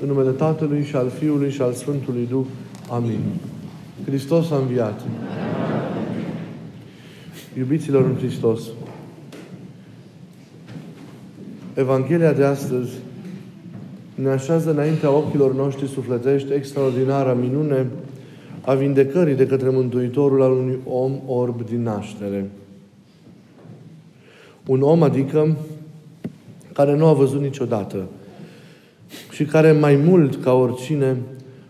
În numele Tatălui și al Fiului și al Sfântului Duh. Amin. Hristos a înviat. Iubiților în Hristos, Evanghelia de astăzi ne așează înaintea ochilor noștri sufletești extraordinara minune a vindecării de către Mântuitorul al unui om orb din naștere. Un om, adică, care nu a văzut niciodată și care mai mult ca oricine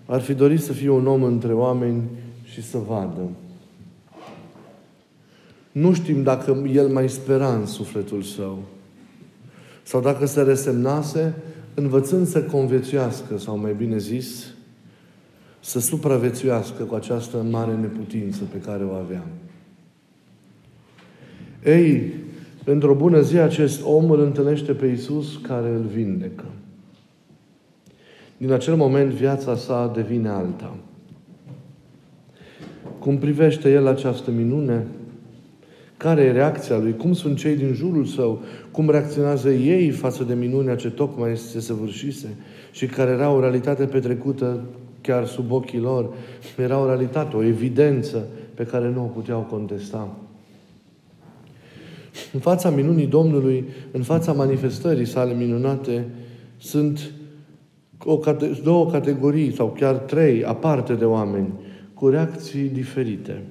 ar fi dorit să fie un om între oameni și să vadă. Nu știm dacă el mai spera în sufletul său sau dacă se resemnase învățând să conviețuiască, sau mai bine zis, să supraviețuiască cu această mare neputință pe care o avea. Ei, într-o bună zi, acest om îl întâlnește pe Iisus care îl vindecă. Din acel moment, viața sa devine alta. Cum privește el această minune? Care e reacția lui? Cum sunt cei din jurul său? Cum reacționează ei față de minunea ce tocmai se săvârșise și care era o realitate petrecută chiar sub ochii lor? Era o realitate, o evidență pe care nu o puteau contesta. În fața minunii Domnului, în fața manifestării sale minunate, sunt o, două categorii sau chiar trei aparte de oameni cu reacții diferite.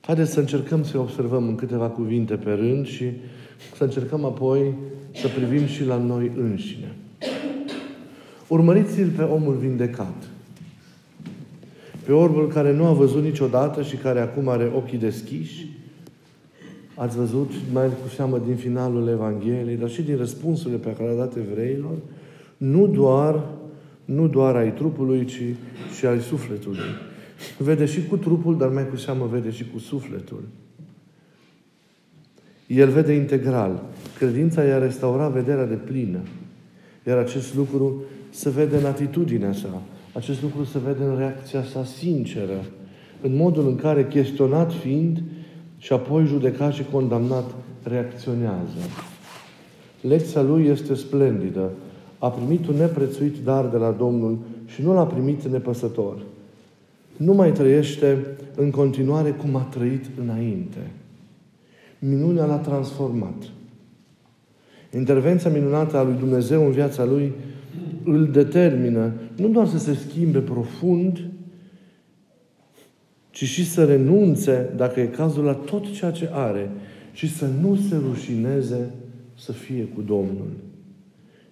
Haideți să încercăm să observăm în câteva cuvinte pe rând și să încercăm apoi să privim și la noi înșine. Urmăriți-l pe omul vindecat. Pe orbul care nu a văzut niciodată și care acum are ochii deschiși. Ați văzut, mai cu seamă din finalul Evangheliei, dar și din răspunsurile pe care le-a dat evreilor, nu doar, nu doar ai trupului, ci și ai sufletului. Vede și cu trupul, dar mai cu seamă vede și cu sufletul. El vede integral. Credința i-a restaurat vederea de plină. Iar acest lucru se vede în atitudinea sa. Acest lucru se vede în reacția sa sinceră. În modul în care, chestionat fiind și apoi judecat și condamnat, reacționează. Lecția lui este splendidă. A primit un neprețuit dar de la Domnul și nu l-a primit nepăsător nu mai trăiește în continuare cum a trăit înainte. Minunea l-a transformat. Intervenția minunată a lui Dumnezeu în viața lui îl determină nu doar să se schimbe profund, ci și să renunțe, dacă e cazul, la tot ceea ce are și să nu se rușineze să fie cu Domnul.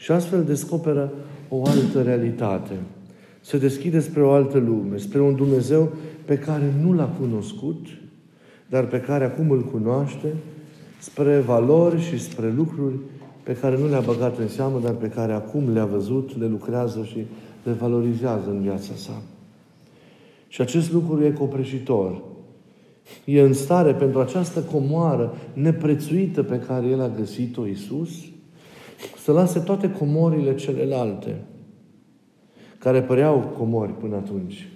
Și astfel descoperă o altă realitate se deschide spre o altă lume, spre un Dumnezeu pe care nu l-a cunoscut, dar pe care acum îl cunoaște, spre valori și spre lucruri pe care nu le-a băgat în seamă, dar pe care acum le-a văzut, le lucrează și le valorizează în viața sa. Și acest lucru e copreșitor. E în stare pentru această comoară neprețuită pe care El a găsit-o, Iisus, să lase toate comorile celelalte – care păreau comori până atunci.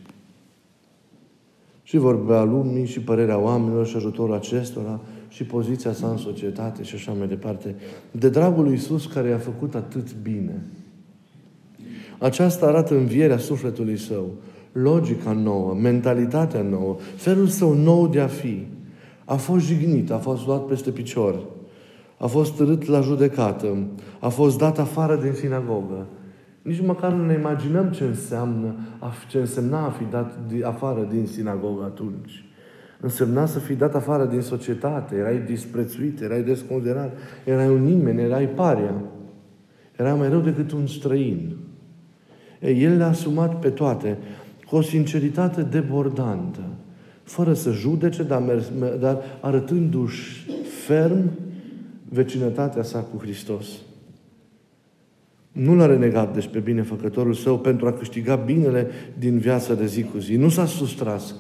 Și vorbea lumii și părerea oamenilor și ajutorul acestora și poziția sa în societate și așa mai departe. De dragul lui Isus care i-a făcut atât bine. Aceasta arată învierea sufletului său, logica nouă, mentalitatea nouă, felul său nou de a fi. A fost jignit, a fost luat peste picior, a fost târât la judecată, a fost dat afară din sinagogă, nici măcar nu ne imaginăm ce înseamnă, ce însemna a fi dat afară din sinagogă atunci. Însemna să fii dat afară din societate, erai disprețuit, erai desconsiderat, erai un nimeni, erai paria. Era mai rău decât un străin. Ei, el le-a asumat pe toate cu o sinceritate debordantă, fără să judece, dar, dar arătându-și ferm vecinătatea sa cu Hristos. Nu l-a renegat, deci, pe binefăcătorul său pentru a câștiga binele din viața de zi cu zi. Nu s-a sustras,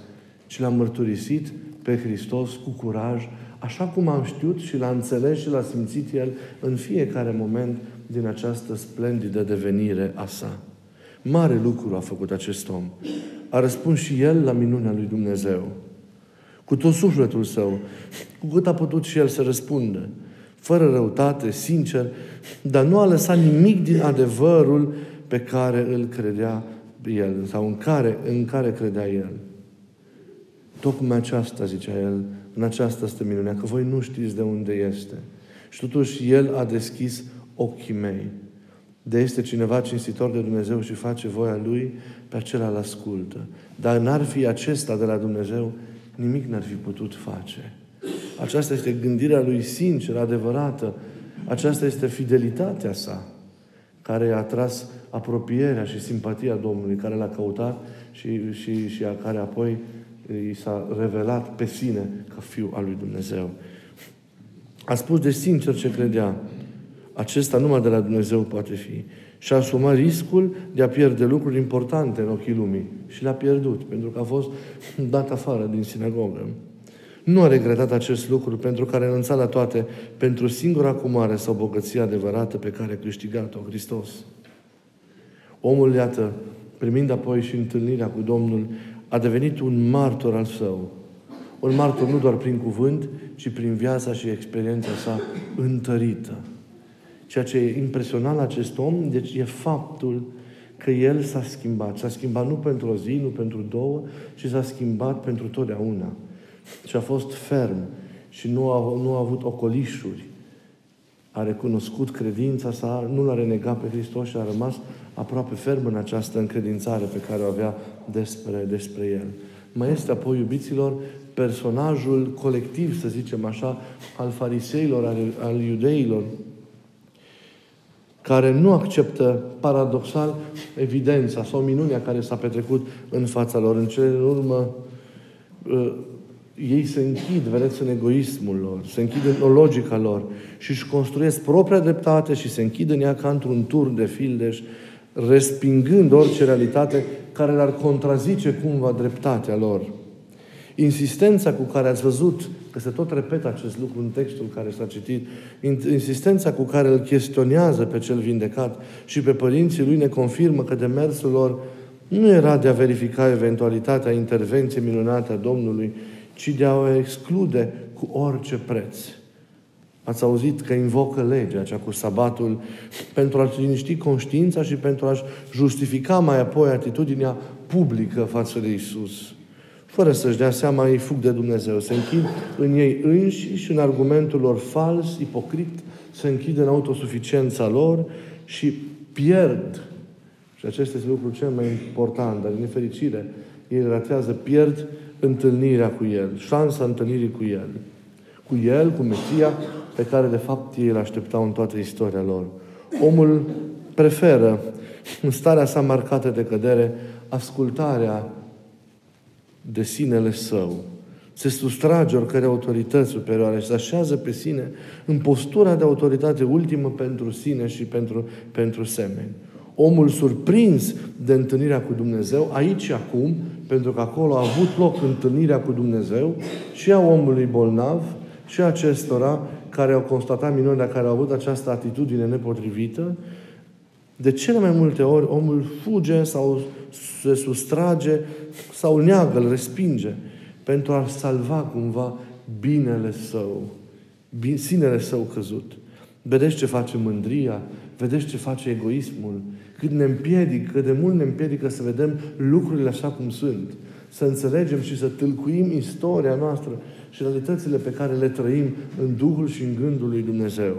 ci l-a mărturisit pe Hristos cu curaj, așa cum am știut și l-a înțeles și l-a simțit El în fiecare moment din această splendidă devenire a sa. Mare lucru a făcut acest om. A răspuns și el la minunea lui Dumnezeu. Cu tot sufletul său, cu cât a putut și el să răspundă fără răutate, sincer, dar nu a lăsat nimic din adevărul pe care îl credea el sau în care, în care credea el. Tocmai aceasta, zicea el, în aceasta este minunea, că voi nu știți de unde este. Și totuși El a deschis ochii mei. De este cineva cinstitor de Dumnezeu și face voia Lui, pe acela îl ascultă. Dar n-ar fi acesta de la Dumnezeu, nimic n-ar fi putut face. Aceasta este gândirea Lui sinceră, adevărată. Aceasta este fidelitatea sa, care a tras apropierea și simpatia Domnului, care l-a căutat și, și, și a care apoi i s-a revelat pe sine ca Fiul al lui Dumnezeu. A spus de sincer ce credea. Acesta numai de la Dumnezeu poate fi. Și a asumat riscul de a pierde lucruri importante în ochii lumii. Și le-a pierdut, pentru că a fost dat afară din sinagogă. Nu a regretat acest lucru pentru că a renunțat la toate pentru singura cumare sau bogăție adevărată pe care a câștigat-o Hristos. Omul, iată, primind apoi și întâlnirea cu Domnul, a devenit un martor al său. Un martor nu doar prin cuvânt, ci prin viața și experiența sa întărită. Ceea ce e impresionant la acest om, deci e faptul că el s-a schimbat. S-a schimbat nu pentru o zi, nu pentru două, ci s-a schimbat pentru totdeauna. Și a fost ferm și nu a, nu a avut ocolișuri. A recunoscut credința sa, nu l-a renegat pe Hristos și a rămas aproape ferm în această încredințare pe care o avea despre, despre El. Mai este apoi, iubiților, personajul colectiv, să zicem așa, al fariseilor, al, al iudeilor, care nu acceptă paradoxal evidența sau minunea care s-a petrecut în fața lor. În cele în urmă, uh, ei se închid, vedeți, în egoismul lor, se închid în logica lor și își construiesc propria dreptate și se închid în ea ca într-un turn de fildeș, respingând orice realitate care le-ar contrazice cumva dreptatea lor. Insistența cu care ați văzut, că se tot repetă acest lucru în textul care s-a citit, insistența cu care îl chestionează pe cel vindecat și pe părinții lui ne confirmă că demersul lor nu era de a verifica eventualitatea intervenției minunate a Domnului, ci de a o exclude cu orice preț. Ați auzit că invocă legea, cea cu sabatul, pentru a-și liniști conștiința și pentru a-și justifica mai apoi atitudinea publică față de Isus. Fără să-și dea seama, ei fug de Dumnezeu. Se închid în ei înși și în argumentul lor fals, ipocrit, se închid în autosuficiența lor și pierd. Și acesta este lucrul cel mai important, dar din nefericire, ei ratează, pierd întâlnirea cu El, șansa întâlnirii cu El. Cu El, cu Mesia, pe care de fapt ei îl așteptau în toată istoria lor. Omul preferă, în starea sa marcată de cădere, ascultarea de sinele său. Se sustrage oricare autorități superioare și se așează pe sine în postura de autoritate ultimă pentru sine și pentru, pentru semeni. Omul surprins de întâlnirea cu Dumnezeu, aici și acum, pentru că acolo a avut loc întâlnirea cu Dumnezeu, și a omului bolnav, și a acestora care au constatat minunea, care au avut această atitudine nepotrivită, de cele mai multe ori omul fuge sau se sustrage sau neagă, îl respinge pentru a salva cumva binele său, sinele său căzut. Vedeți ce face mândria, vedeți ce face egoismul, cât ne împiedică, cât de mult ne împiedică să vedem lucrurile așa cum sunt, să înțelegem și să tâlcuim istoria noastră și realitățile pe care le trăim în Duhul și în gândul lui Dumnezeu.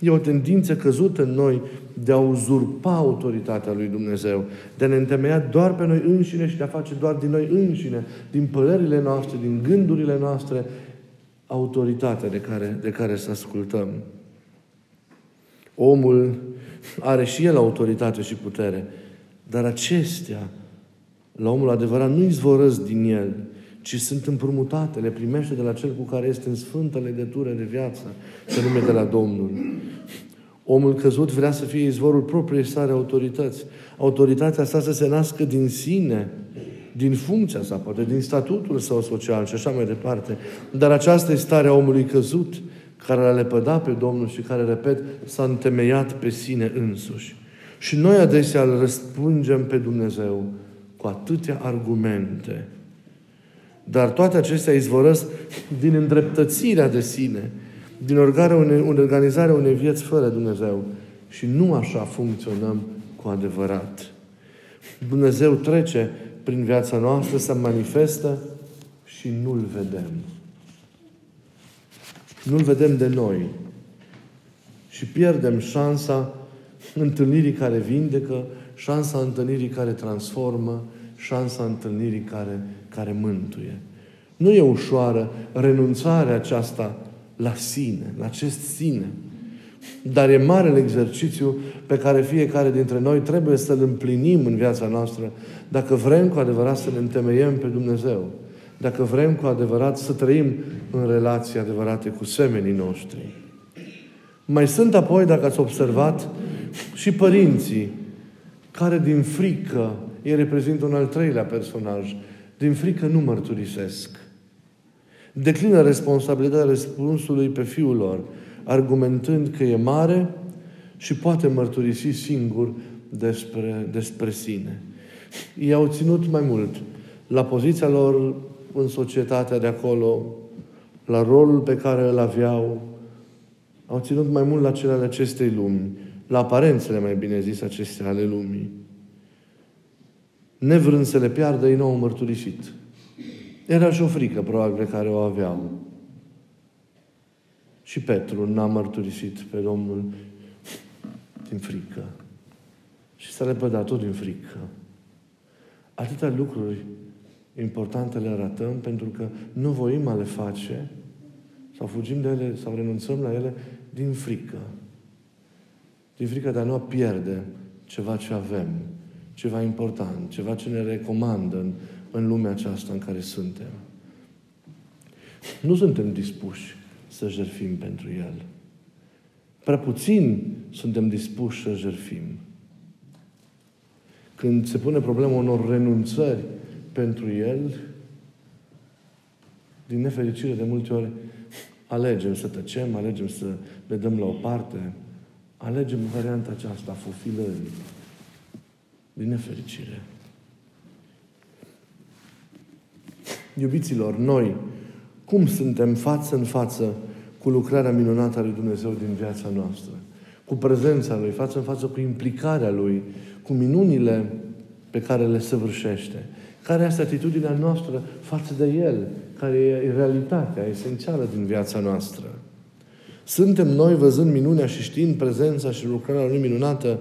E o tendință căzută în noi de a uzurpa autoritatea lui Dumnezeu, de a ne întemeia doar pe noi înșine și de a face doar din noi înșine, din părerile noastre, din gândurile noastre, autoritatea de care, de care să ascultăm. Omul are și el autoritate și putere, dar acestea, la omul adevărat, nu izvorăsc din el, ci sunt împrumutate, le primește de la Cel cu care este în sfântă legătură de viață, și nume de la Domnul. Omul căzut vrea să fie izvorul propriei sale autorități. Autoritatea sa să se nască din sine, din funcția sa, poate din statutul său social și așa mai departe. Dar aceasta este starea omului căzut, care l-a lepădat pe Domnul și care, repet, s-a întemeiat pe sine însuși. Și noi adesea îl răspungem pe Dumnezeu cu atâtea argumente dar toate acestea izvorăsc din îndreptățirea de sine, din organizarea unei vieți fără Dumnezeu. Și nu așa funcționăm cu adevărat. Dumnezeu trece prin viața noastră, se manifestă și nu-L vedem. Nu-L vedem de noi. Și pierdem șansa întâlnirii care vindecă, șansa întâlnirii care transformă, șansa întâlnirii care, care mântuie. Nu e ușoară renunțarea aceasta la sine, la acest sine. Dar e marele exercițiu pe care fiecare dintre noi trebuie să-l împlinim în viața noastră dacă vrem cu adevărat să ne întemeiem pe Dumnezeu. Dacă vrem cu adevărat să trăim în relații adevărate cu semenii noștri. Mai sunt apoi, dacă ați observat, și părinții care din frică, ei reprezintă un al treilea personaj, din frică nu mărturisesc. Declină responsabilitatea răspunsului pe fiul lor, argumentând că e mare și poate mărturisi singur despre, despre sine. Ei au ținut mai mult la poziția lor în societatea de acolo, la rolul pe care îl aveau, au ținut mai mult la cele ale acestei lumi, la aparențele, mai bine zis, acestea ale lumii. Nevrând să le piardă, ei nu au mărturisit. Era și o frică, probabil, pe care o aveau. Și Petru n-a mărturisit pe Domnul din frică. Și s-a lepădat tot din frică. Atâtea lucruri importante le arătăm pentru că nu voim a le face sau fugim de ele sau renunțăm la ele din frică. Din frică de a nu pierde ceva ce avem, ceva important, ceva ce ne recomandă în, în lumea aceasta în care suntem. Nu suntem dispuși să jerfim pentru El. Prea puțin suntem dispuși să jerfim. Când se pune problema unor renunțări pentru El, din nefericire, de multe ori, alegem să tăcem, alegem să le dăm la o parte, alegem varianta aceasta a fufilării. Din nefericire. Iubiților, noi, cum suntem față în față cu lucrarea minunată a lui Dumnezeu din viața noastră? Cu prezența Lui, față în față cu implicarea Lui, cu minunile pe care le săvârșește. Care este atitudinea noastră față de El, care e realitatea esențială din viața noastră. Suntem noi, văzând minunea și știind prezența și lucrarea Lui minunată,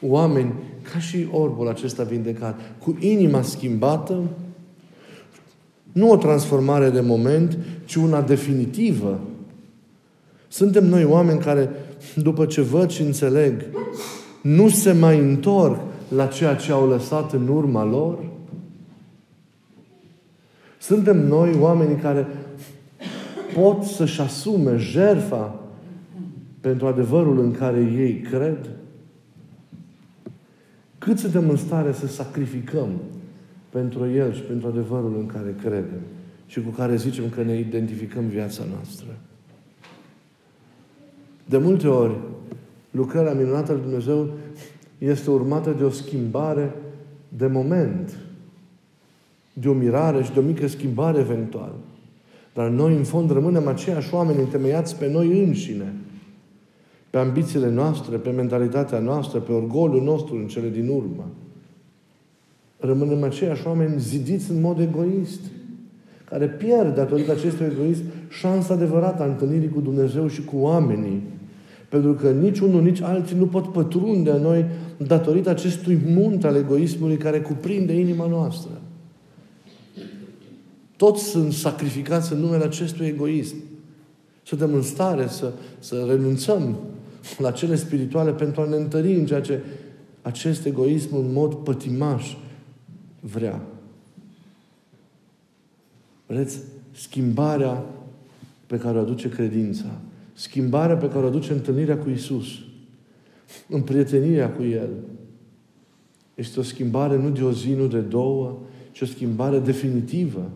oameni ca și orbul acesta vindecat, cu inima schimbată, nu o transformare de moment, ci una definitivă. Suntem noi oameni care, după ce văd și înțeleg, nu se mai întorc la ceea ce au lăsat în urma lor? Suntem noi oamenii care pot să-și asume jerfa pentru adevărul în care ei cred? Cât suntem în stare să sacrificăm pentru El și pentru adevărul în care credem și cu care zicem că ne identificăm viața noastră? De multe ori, lucrarea minunată lui Dumnezeu este urmată de o schimbare de moment, de o mirare și de o mică schimbare eventual. Dar noi, în fond, rămânem aceiași oameni întemeiați pe noi înșine, pe ambițiile noastre, pe mentalitatea noastră, pe orgoliul nostru în cele din urmă. Rămânem aceiași oameni zidiți în mod egoist, care pierd datorită acestui egoism șansa adevărată a întâlnirii cu Dumnezeu și cu oamenii. Pentru că nici unul, nici alții nu pot pătrunde în noi datorită acestui munte al egoismului care cuprinde inima noastră. Toți sunt sacrificați în numele acestui egoism. Suntem în stare să, să renunțăm la cele spirituale pentru a ne întări în ceea ce acest egoism în mod pătimaș vrea. Vreți? Schimbarea pe care o aduce credința. Schimbarea pe care o aduce întâlnirea cu Isus. Împrietenirea cu El. Este o schimbare nu de o zi, nu de două, ci o schimbare definitivă.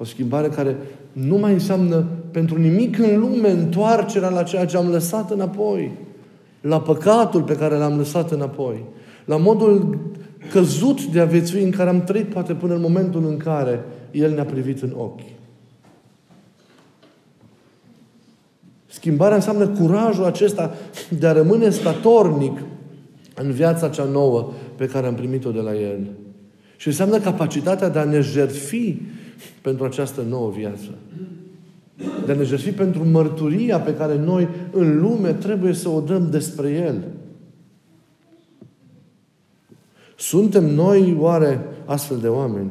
O schimbare care nu mai înseamnă pentru nimic în lume întoarcerea la ceea ce am lăsat înapoi. La păcatul pe care l-am lăsat înapoi. La modul căzut de a viețui în care am trăit poate până în momentul în care El ne-a privit în ochi. Schimbarea înseamnă curajul acesta de a rămâne statornic în viața cea nouă pe care am primit-o de la El. Și înseamnă capacitatea de a ne jertfi pentru această nouă viață. De a ne jertfi pentru mărturia pe care noi în lume trebuie să o dăm despre El. Suntem noi oare astfel de oameni?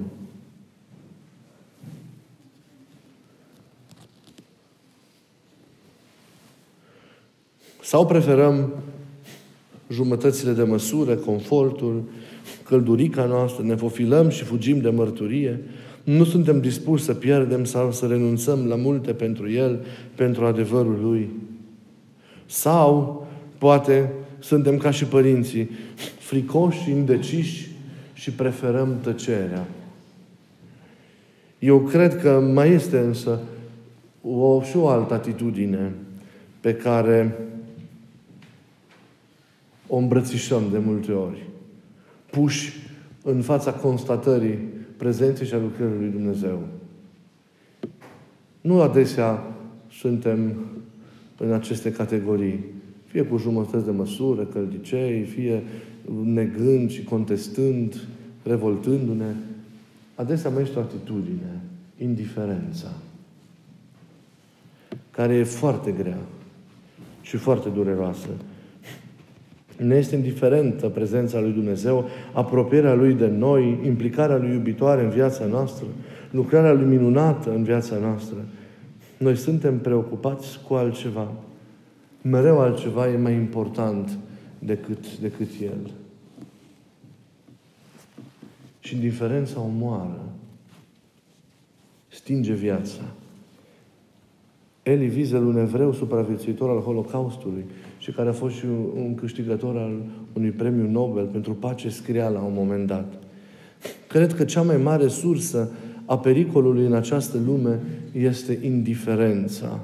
Sau preferăm jumătățile de măsură, confortul, căldurica noastră, ne fofilăm și fugim de mărturie, nu suntem dispuși să pierdem sau să renunțăm la multe pentru El, pentru adevărul Lui. Sau, poate, suntem ca și părinții, fricoși și indeciși și preferăm tăcerea. Eu cred că mai este însă o, și o altă atitudine pe care o îmbrățișăm de multe ori. Puși în fața constatării prezenței și a lucrării lui Dumnezeu. Nu adesea suntem în aceste categorii. Fie cu jumătăți de măsură, căldicei, fie negând și contestând, revoltându-ne. Adesea mai este o atitudine, indiferența, care e foarte grea și foarte dureroasă. Ne este indiferentă prezența lui Dumnezeu, apropierea Lui de noi, implicarea Lui iubitoare în viața noastră, lucrarea Lui minunată în viața noastră. Noi suntem preocupați cu altceva. Mereu altceva e mai important decât, decât El. Și indiferența omoară. Stinge viața. Eli Wiesel, un evreu supraviețuitor al Holocaustului și care a fost și un câștigător al unui premiu Nobel pentru pace, scria la un moment dat. Cred că cea mai mare sursă a pericolului în această lume este indiferența.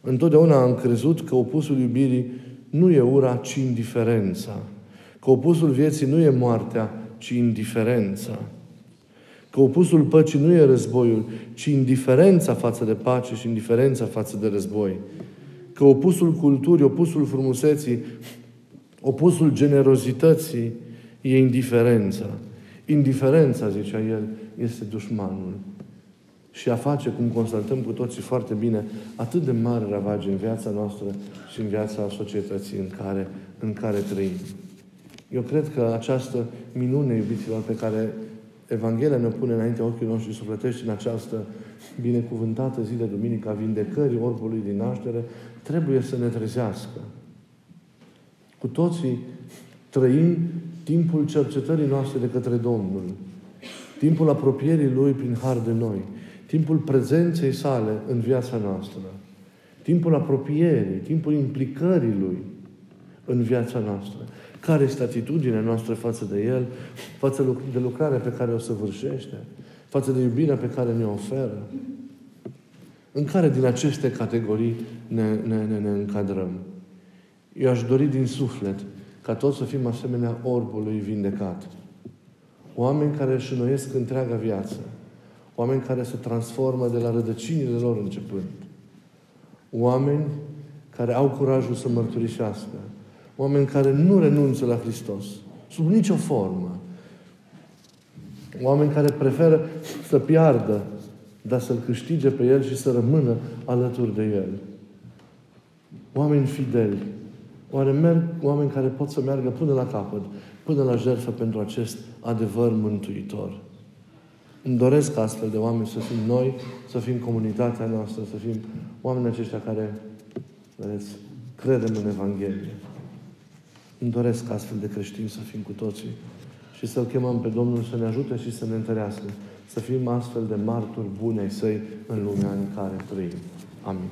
Întotdeauna am crezut că opusul iubirii nu e ura, ci indiferența. Că opusul vieții nu e moartea, ci indiferența. Că opusul păcii nu e războiul, ci indiferența față de pace și indiferența față de război. Că opusul culturii, opusul frumuseții, opusul generozității e indiferența. Indiferența, zicea el, este dușmanul. Și a face, cum constatăm cu toții foarte bine, atât de mare ravage în viața noastră și în viața societății în care, în care trăim. Eu cred că această minune, iubiților, pe care Evanghelia ne pune înainte ochii noștri sufletești în această binecuvântată zi de duminică a vindecării orbului din naștere, trebuie să ne trezească. Cu toții trăim timpul cercetării noastre de către Domnul, timpul apropierii Lui prin har de noi, timpul prezenței sale în viața noastră, timpul apropierii, timpul implicării Lui în viața noastră. Care este atitudinea noastră față de El, față de lucrarea pe care o săvârșește, față de iubirea pe care ne oferă? În care din aceste categorii ne, ne, ne, ne încadrăm? Eu aș dori din suflet ca toți să fim asemenea orbului vindecat. Oameni care își înnoiesc întreaga viață. Oameni care se transformă de la rădăcinile lor începând. Oameni care au curajul să mărturisească. Oameni care nu renunță la Hristos. Sub nicio formă. Oameni care preferă să piardă, dar să-L câștige pe El și să rămână alături de El. Oameni fideli. Oare merg oameni care pot să meargă până la capăt, până la jertfă pentru acest adevăr mântuitor. Îmi doresc astfel de oameni să fim noi, să fim comunitatea noastră, să fim oameni aceștia care, vedeți, credem în Evanghelie. Îmi doresc astfel de creștini să fim cu toții și să-L chemăm pe Domnul să ne ajute și să ne întărească. Să fim astfel de martori bune ai Săi în lumea în care trăim. Amin.